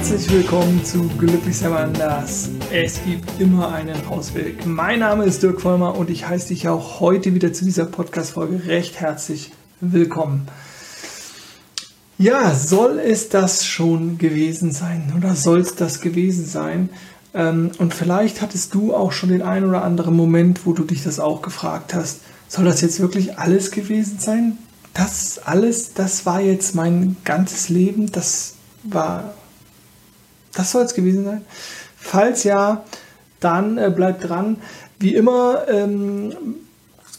Herzlich willkommen zu Glücklich sein anders. Es gibt immer einen Ausweg. Mein Name ist Dirk Vollmer und ich heiße dich auch heute wieder zu dieser Podcast-Folge recht herzlich willkommen. Ja, soll es das schon gewesen sein oder soll es das gewesen sein? Ähm, und vielleicht hattest du auch schon den einen oder anderen Moment, wo du dich das auch gefragt hast. Soll das jetzt wirklich alles gewesen sein? Das alles, das war jetzt mein ganzes Leben, das war das soll es gewesen sein. Falls ja, dann äh, bleib dran. Wie immer, ähm,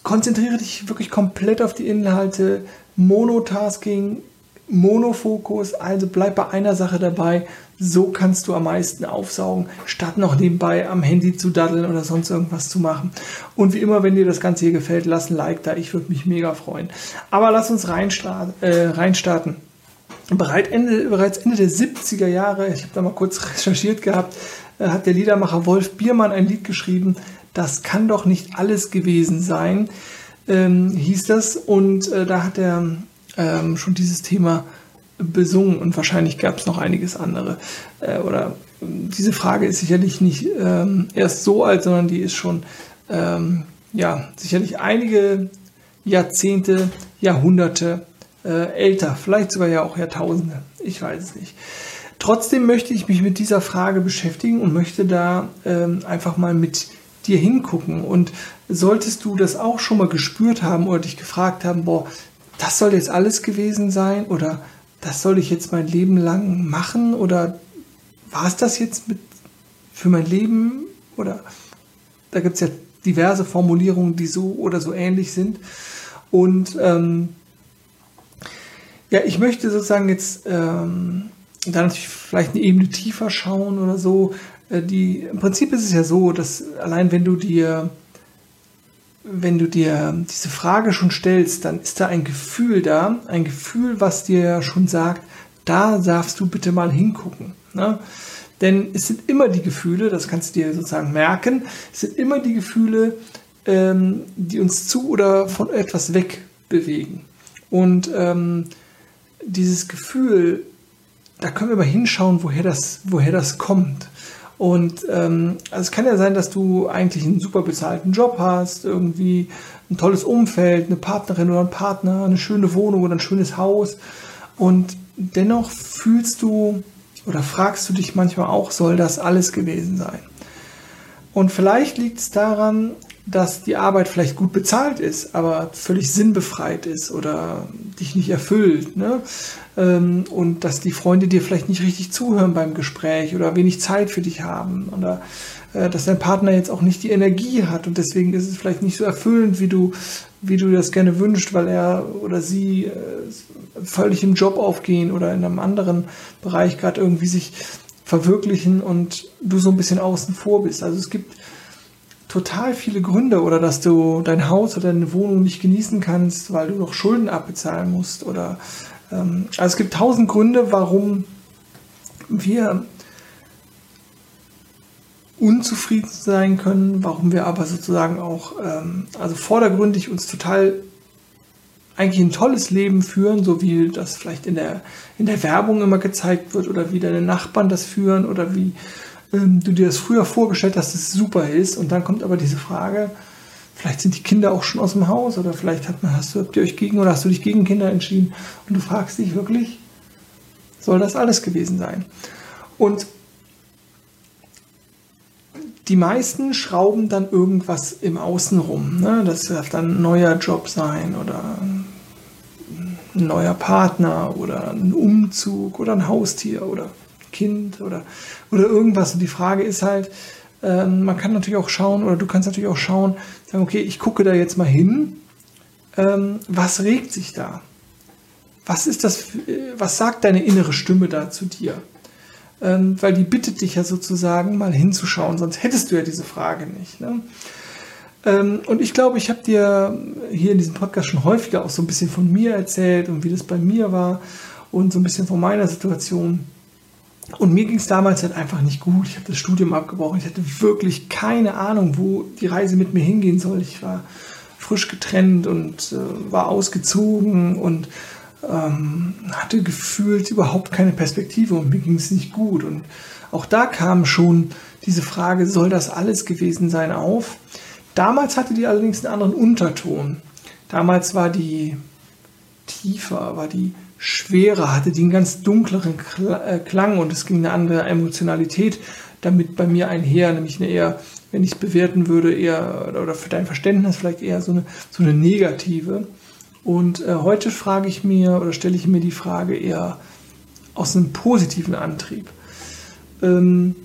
konzentriere dich wirklich komplett auf die Inhalte. Monotasking, Monofokus, also bleib bei einer Sache dabei. So kannst du am meisten aufsaugen, statt noch nebenbei am Handy zu daddeln oder sonst irgendwas zu machen. Und wie immer, wenn dir das Ganze hier gefällt, lass ein Like da. Ich würde mich mega freuen. Aber lass uns reinstarten. Äh, reinstarten. Ende, bereits Ende der 70er Jahre, ich habe da mal kurz recherchiert gehabt, äh, hat der Liedermacher Wolf Biermann ein Lied geschrieben, das kann doch nicht alles gewesen sein, ähm, hieß das. Und äh, da hat er ähm, schon dieses Thema besungen und wahrscheinlich gab es noch einiges andere. Äh, oder diese Frage ist sicherlich nicht ähm, erst so alt, sondern die ist schon ähm, ja sicherlich einige Jahrzehnte, Jahrhunderte äh, älter, vielleicht sogar ja auch Jahrtausende. Ich weiß es nicht. Trotzdem möchte ich mich mit dieser Frage beschäftigen und möchte da ähm, einfach mal mit dir hingucken. Und solltest du das auch schon mal gespürt haben oder dich gefragt haben, boah, das soll jetzt alles gewesen sein oder das soll ich jetzt mein Leben lang machen oder war es das jetzt mit für mein Leben oder da gibt es ja diverse Formulierungen, die so oder so ähnlich sind. Und ähm, ja, ich möchte sozusagen jetzt ähm, da natürlich vielleicht eine Ebene tiefer schauen oder so. Äh, die, Im Prinzip ist es ja so, dass allein wenn du dir wenn du dir diese Frage schon stellst, dann ist da ein Gefühl da, ein Gefühl, was dir schon sagt, da darfst du bitte mal hingucken. Ne? Denn es sind immer die Gefühle, das kannst du dir sozusagen merken, es sind immer die Gefühle, ähm, die uns zu oder von etwas weg bewegen. Und ähm, dieses Gefühl, da können wir mal hinschauen, woher das, woher das kommt. Und ähm, also es kann ja sein, dass du eigentlich einen super bezahlten Job hast, irgendwie ein tolles Umfeld, eine Partnerin oder ein Partner, eine schöne Wohnung oder ein schönes Haus. Und dennoch fühlst du oder fragst du dich manchmal auch, soll das alles gewesen sein? Und vielleicht liegt es daran, dass die Arbeit vielleicht gut bezahlt ist, aber völlig sinnbefreit ist oder dich nicht erfüllt. Ne? Ähm, und dass die Freunde dir vielleicht nicht richtig zuhören beim Gespräch oder wenig Zeit für dich haben oder äh, dass dein Partner jetzt auch nicht die Energie hat und deswegen ist es vielleicht nicht so erfüllend, wie du, wie du das gerne wünschst, weil er oder sie äh, völlig im Job aufgehen oder in einem anderen Bereich gerade irgendwie sich verwirklichen und du so ein bisschen außen vor bist. Also es gibt total viele Gründe oder dass du dein Haus oder deine Wohnung nicht genießen kannst, weil du noch Schulden abbezahlen musst oder ähm, also es gibt tausend Gründe, warum wir unzufrieden sein können, warum wir aber sozusagen auch ähm, also vordergründig uns total eigentlich ein tolles Leben führen, so wie das vielleicht in der in der Werbung immer gezeigt wird oder wie deine Nachbarn das führen oder wie ähm, du dir das früher vorgestellt hast, dass es super ist und dann kommt aber diese Frage, vielleicht sind die Kinder auch schon aus dem Haus oder vielleicht hat man, hast du, habt ihr euch gegen oder hast du dich gegen Kinder entschieden und du fragst dich wirklich, soll das alles gewesen sein? Und die meisten schrauben dann irgendwas im Außen rum. Ne? Das darf dann ein neuer Job sein oder ein neuer Partner oder ein Umzug oder ein Haustier oder Kind oder, oder irgendwas. Und die Frage ist halt, ähm, man kann natürlich auch schauen, oder du kannst natürlich auch schauen, sagen, okay, ich gucke da jetzt mal hin, ähm, was regt sich da? Was ist das, was sagt deine innere Stimme da zu dir? Ähm, weil die bittet dich ja sozusagen mal hinzuschauen, sonst hättest du ja diese Frage nicht. Ne? Ähm, und ich glaube, ich habe dir hier in diesem Podcast schon häufiger auch so ein bisschen von mir erzählt und wie das bei mir war und so ein bisschen von meiner Situation. Und mir ging es damals halt einfach nicht gut. Ich habe das Studium abgebrochen. Ich hatte wirklich keine Ahnung, wo die Reise mit mir hingehen soll. Ich war frisch getrennt und äh, war ausgezogen und ähm, hatte gefühlt überhaupt keine Perspektive und mir ging es nicht gut. Und auch da kam schon diese Frage, soll das alles gewesen sein, auf. Damals hatte die allerdings einen anderen Unterton. Damals war die tiefer, war die schwerer, hatte die einen ganz dunkleren äh, Klang und es ging eine andere Emotionalität damit bei mir einher, nämlich eine eher, wenn ich bewerten würde, eher, oder für dein Verständnis vielleicht eher so eine, so eine negative. Und äh, heute frage ich mir oder stelle ich mir die Frage eher aus einem positiven Antrieb. Ähm,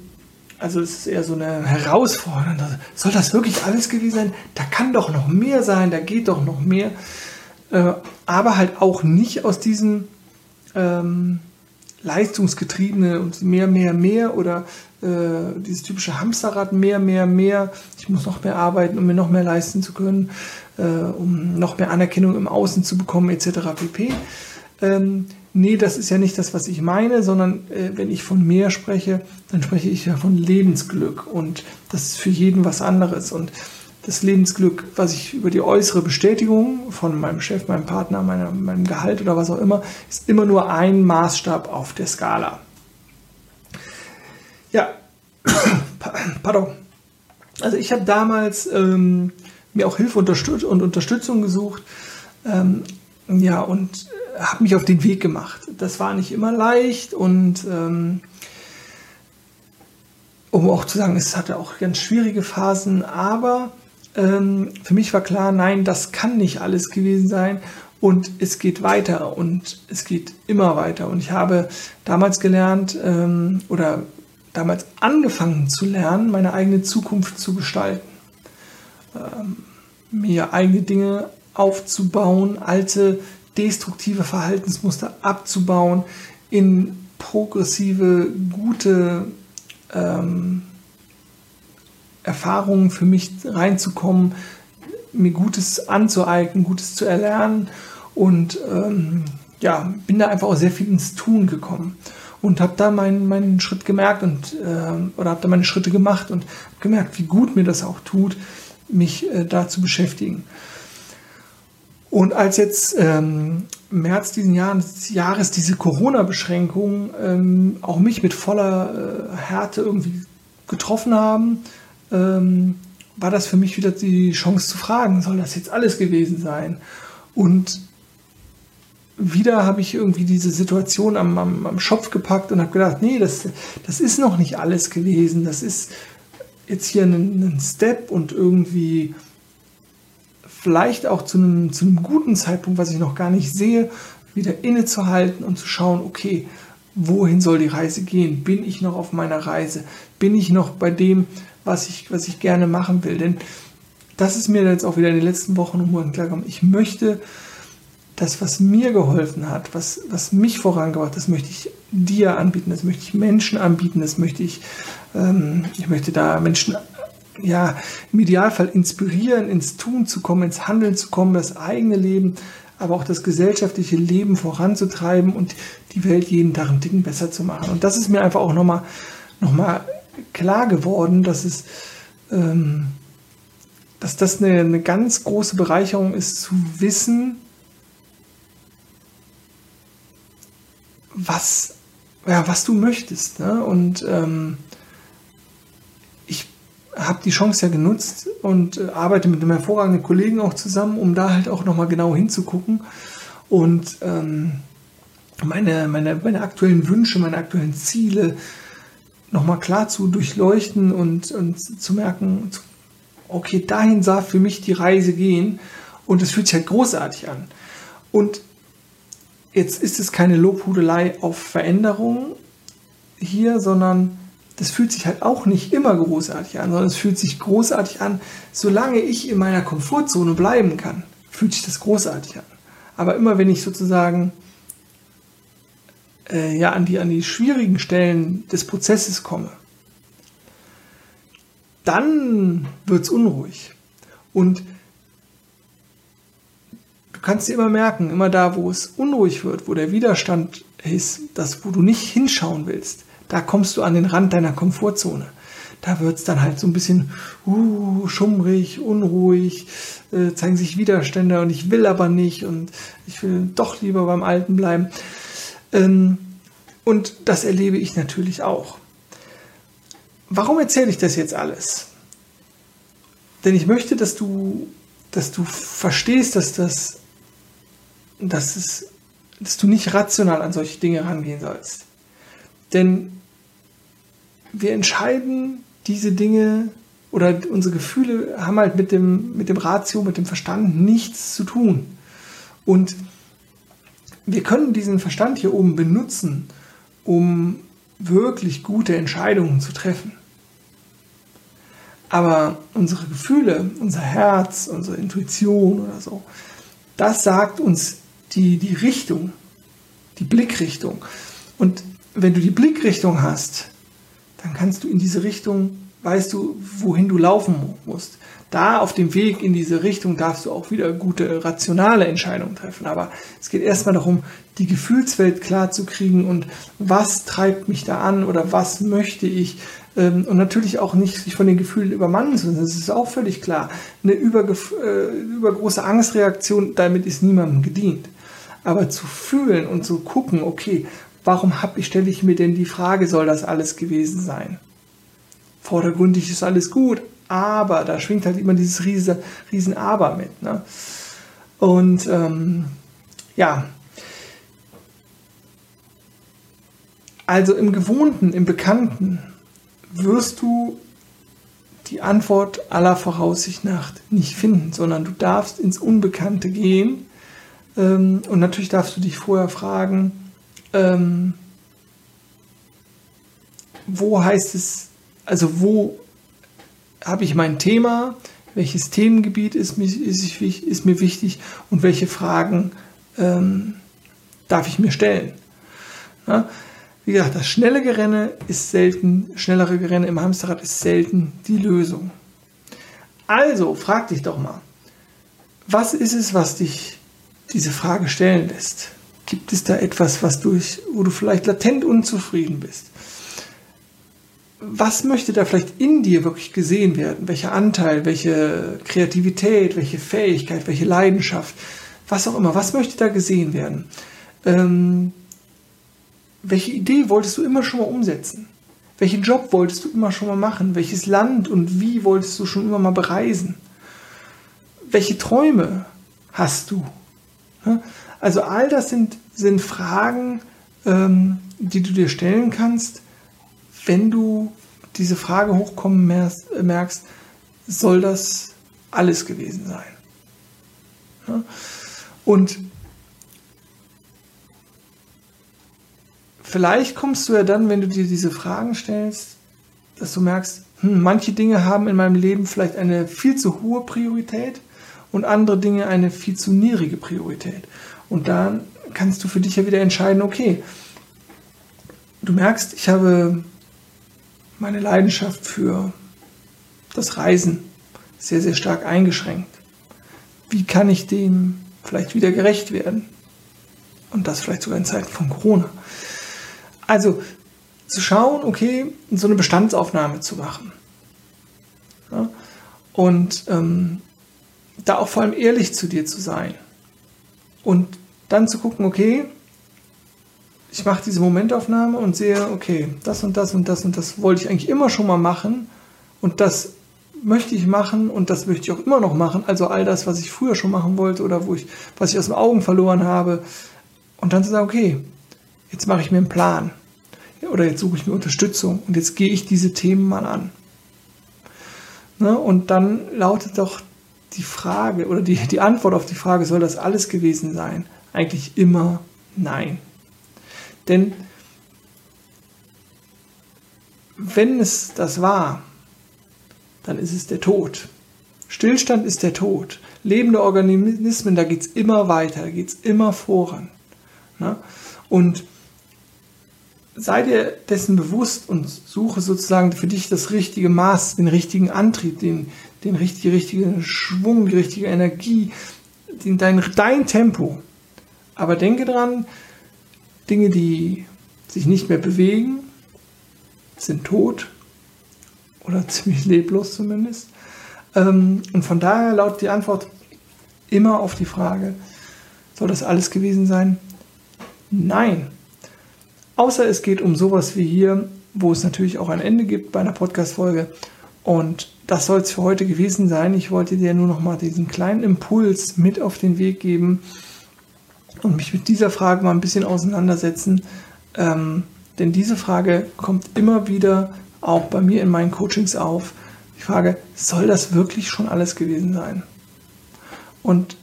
also es ist eher so eine herausfordernde. Soll das wirklich alles gewesen sein? Da kann doch noch mehr sein, da geht doch noch mehr. Äh, aber halt auch nicht aus diesem ähm, leistungsgetriebene und mehr, mehr, mehr oder äh, dieses typische Hamsterrad, mehr, mehr, mehr. Ich muss noch mehr arbeiten, um mir noch mehr leisten zu können, äh, um noch mehr Anerkennung im Außen zu bekommen, etc. pp. Ähm, nee, das ist ja nicht das, was ich meine, sondern äh, wenn ich von mehr spreche, dann spreche ich ja von Lebensglück und das ist für jeden was anderes. Und das Lebensglück, was ich über die äußere Bestätigung von meinem Chef, meinem Partner, meiner, meinem Gehalt oder was auch immer, ist immer nur ein Maßstab auf der Skala. Ja, pardon. Also ich habe damals ähm, mir auch Hilfe und Unterstützung gesucht. Ähm, ja, und habe mich auf den Weg gemacht. Das war nicht immer leicht und ähm, um auch zu sagen, es hatte auch ganz schwierige Phasen, aber ähm, für mich war klar, nein, das kann nicht alles gewesen sein und es geht weiter und es geht immer weiter. Und ich habe damals gelernt ähm, oder damals angefangen zu lernen, meine eigene Zukunft zu gestalten. Ähm, mir eigene Dinge aufzubauen, alte destruktive Verhaltensmuster abzubauen, in progressive, gute ähm, Erfahrungen für mich reinzukommen, mir Gutes anzueignen, Gutes zu erlernen und ähm, ja, bin da einfach auch sehr viel ins Tun gekommen und habe da meinen, meinen Schritt gemerkt und äh, oder habe da meine Schritte gemacht und gemerkt, wie gut mir das auch tut, mich äh, da zu beschäftigen. Und als jetzt ähm, März diesen Jahres, Jahres diese Corona-Beschränkungen ähm, auch mich mit voller äh, Härte irgendwie getroffen haben, ähm, war das für mich wieder die Chance zu fragen, soll das jetzt alles gewesen sein? Und wieder habe ich irgendwie diese Situation am, am, am Schopf gepackt und habe gedacht, nee, das, das ist noch nicht alles gewesen. Das ist jetzt hier ein, ein Step und irgendwie vielleicht auch zu einem, zu einem guten Zeitpunkt, was ich noch gar nicht sehe, wieder innezuhalten und zu schauen, okay, wohin soll die Reise gehen? Bin ich noch auf meiner Reise? Bin ich noch bei dem, was ich, was ich gerne machen will? Denn das ist mir jetzt auch wieder in den letzten Wochen und Monaten klar gekommen. Ich möchte das, was mir geholfen hat, was, was mich vorangebracht hat, das möchte ich dir anbieten, das möchte ich Menschen anbieten, das möchte ich, ähm, ich möchte da Menschen ja, im Idealfall inspirieren, ins Tun zu kommen, ins Handeln zu kommen, das eigene Leben, aber auch das gesellschaftliche Leben voranzutreiben und die Welt jeden Tag ein Ticken besser zu machen. Und das ist mir einfach auch nochmal noch mal klar geworden, dass es ähm, dass das eine, eine ganz große Bereicherung ist, zu wissen, was, ja, was du möchtest. Ne? Und ähm, habe die Chance ja genutzt und äh, arbeite mit einem hervorragenden Kollegen auch zusammen, um da halt auch nochmal genau hinzugucken und ähm, meine, meine, meine aktuellen Wünsche, meine aktuellen Ziele nochmal klar zu durchleuchten und, und zu merken, okay, dahin sah für mich die Reise gehen und es fühlt sich halt großartig an. Und Jetzt ist es keine Lobhudelei auf Veränderungen hier, sondern das fühlt sich halt auch nicht immer großartig an, sondern es fühlt sich großartig an, solange ich in meiner Komfortzone bleiben kann, fühlt sich das großartig an. Aber immer wenn ich sozusagen äh, ja, an, die, an die schwierigen Stellen des Prozesses komme, dann wird es unruhig. Und kannst dir immer merken, immer da, wo es unruhig wird, wo der Widerstand ist, das, wo du nicht hinschauen willst, da kommst du an den Rand deiner Komfortzone. da wird es dann halt so ein bisschen uh, schummrig, unruhig, äh, zeigen sich Widerstände und ich will aber nicht und ich will doch lieber beim Alten bleiben. Ähm, und das erlebe ich natürlich auch. Warum erzähle ich das jetzt alles? Denn ich möchte, dass du, dass du verstehst, dass das, dass es, dass du nicht rational an solche Dinge rangehen sollst. Denn wir entscheiden diese Dinge oder unsere Gefühle haben halt mit dem, mit dem Ratio, mit dem Verstand nichts zu tun. Und wir können diesen Verstand hier oben benutzen, um wirklich gute Entscheidungen zu treffen. Aber unsere Gefühle, unser Herz, unsere Intuition oder so, das sagt uns die, die Richtung, die Blickrichtung. Und wenn du die Blickrichtung hast, dann kannst du in diese Richtung, weißt du, wohin du laufen musst. Da auf dem Weg in diese Richtung darfst du auch wieder gute, rationale Entscheidungen treffen. Aber es geht erstmal darum, die Gefühlswelt klar zu kriegen und was treibt mich da an oder was möchte ich. Ähm, und natürlich auch nicht sich von den Gefühlen übermannen zu lassen. Das ist auch völlig klar. Eine äh, übergroße Angstreaktion, damit ist niemandem gedient. Aber zu fühlen und zu gucken, okay, warum hab stelle ich mir denn die Frage, soll das alles gewesen sein? Vordergründig ist alles gut, aber da schwingt halt immer dieses riese, riesen Aber mit. Ne? Und ähm, ja, also im Gewohnten, im Bekannten wirst du die Antwort aller Voraussicht nach nicht finden, sondern du darfst ins Unbekannte gehen. Ähm, und natürlich darfst du dich vorher fragen, ähm, wo heißt es, also wo habe ich mein Thema, welches Themengebiet ist mir, ist, ist mir wichtig und welche Fragen ähm, darf ich mir stellen. Ja? Wie gesagt, das schnelle Gerenne ist selten, schnellere Gerenne im Hamsterrad ist selten die Lösung. Also frag dich doch mal, was ist es, was dich diese Frage stellen lässt? Gibt es da etwas, was durch, wo du vielleicht latent unzufrieden bist? Was möchte da vielleicht in dir wirklich gesehen werden? Welcher Anteil, welche Kreativität, welche Fähigkeit, welche Leidenschaft, was auch immer, was möchte da gesehen werden? Ähm, welche Idee wolltest du immer schon mal umsetzen? Welchen Job wolltest du immer schon mal machen? Welches Land und wie wolltest du schon immer mal bereisen? Welche Träume hast du? Also all das sind, sind Fragen, ähm, die du dir stellen kannst, wenn du diese Frage hochkommen merkst, soll das alles gewesen sein? Ja? Und vielleicht kommst du ja dann, wenn du dir diese Fragen stellst, dass du merkst, hm, manche Dinge haben in meinem Leben vielleicht eine viel zu hohe Priorität und andere Dinge eine viel zu niedrige Priorität. Und dann kannst du für dich ja wieder entscheiden, okay, du merkst, ich habe meine Leidenschaft für das Reisen sehr, sehr stark eingeschränkt. Wie kann ich dem vielleicht wieder gerecht werden? Und das vielleicht sogar in Zeiten von Corona. Also zu schauen, okay, so eine Bestandsaufnahme zu machen. Ja? Und ähm, da auch vor allem ehrlich zu dir zu sein. Und dann zu gucken, okay, ich mache diese Momentaufnahme und sehe, okay, das und das und das und das wollte ich eigentlich immer schon mal machen und das möchte ich machen und das möchte ich auch immer noch machen. Also all das, was ich früher schon machen wollte oder wo ich, was ich aus den Augen verloren habe. Und dann zu sagen, okay, jetzt mache ich mir einen Plan. Oder jetzt suche ich mir Unterstützung und jetzt gehe ich diese Themen mal an. Ne? Und dann lautet doch die Frage oder die, die Antwort auf die Frage, soll das alles gewesen sein? Eigentlich immer nein. Denn wenn es das war, dann ist es der Tod. Stillstand ist der Tod. Lebende Organismen, da geht es immer weiter, da geht es immer voran. Ne? Und sei dir dessen bewusst und suche sozusagen für dich das richtige Maß, den richtigen Antrieb, den, den richtigen, richtigen Schwung, die richtige Energie, den, dein, dein Tempo. Aber denke dran, Dinge, die sich nicht mehr bewegen, sind tot oder ziemlich leblos zumindest. Ähm, und von daher lautet die Antwort immer auf die Frage, soll das alles gewesen sein? Nein. Außer es geht um sowas wie hier, wo es natürlich auch ein Ende gibt bei einer Podcast-Folge. Und das soll es für heute gewesen sein. Ich wollte dir nur noch mal diesen kleinen Impuls mit auf den Weg geben und mich mit dieser Frage mal ein bisschen auseinandersetzen. Ähm, denn diese Frage kommt immer wieder auch bei mir in meinen Coachings auf. Die Frage, soll das wirklich schon alles gewesen sein? Und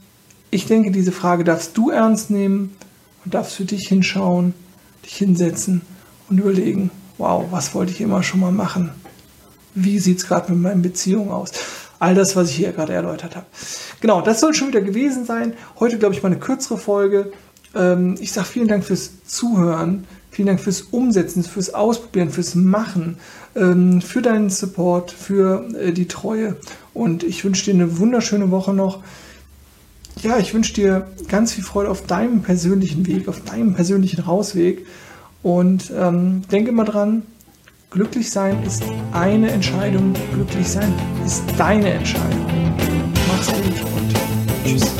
ich denke, diese Frage darfst du ernst nehmen und darfst für dich hinschauen, dich hinsetzen und überlegen, wow, was wollte ich immer schon mal machen? Wie sieht es gerade mit meinen Beziehungen aus? All das, was ich hier gerade erläutert habe. Genau, das soll schon wieder gewesen sein. Heute, glaube ich, mal eine kürzere Folge. Ähm, ich sage vielen Dank fürs Zuhören. Vielen Dank fürs Umsetzen, fürs Ausprobieren, fürs Machen, ähm, für deinen Support, für äh, die Treue. Und ich wünsche dir eine wunderschöne Woche noch. Ja, ich wünsche dir ganz viel Freude auf deinem persönlichen Weg, auf deinem persönlichen Rausweg. Und ähm, denke mal dran, Glücklich sein ist eine Entscheidung, glücklich sein ist deine Entscheidung. Mach's gut und tschüss.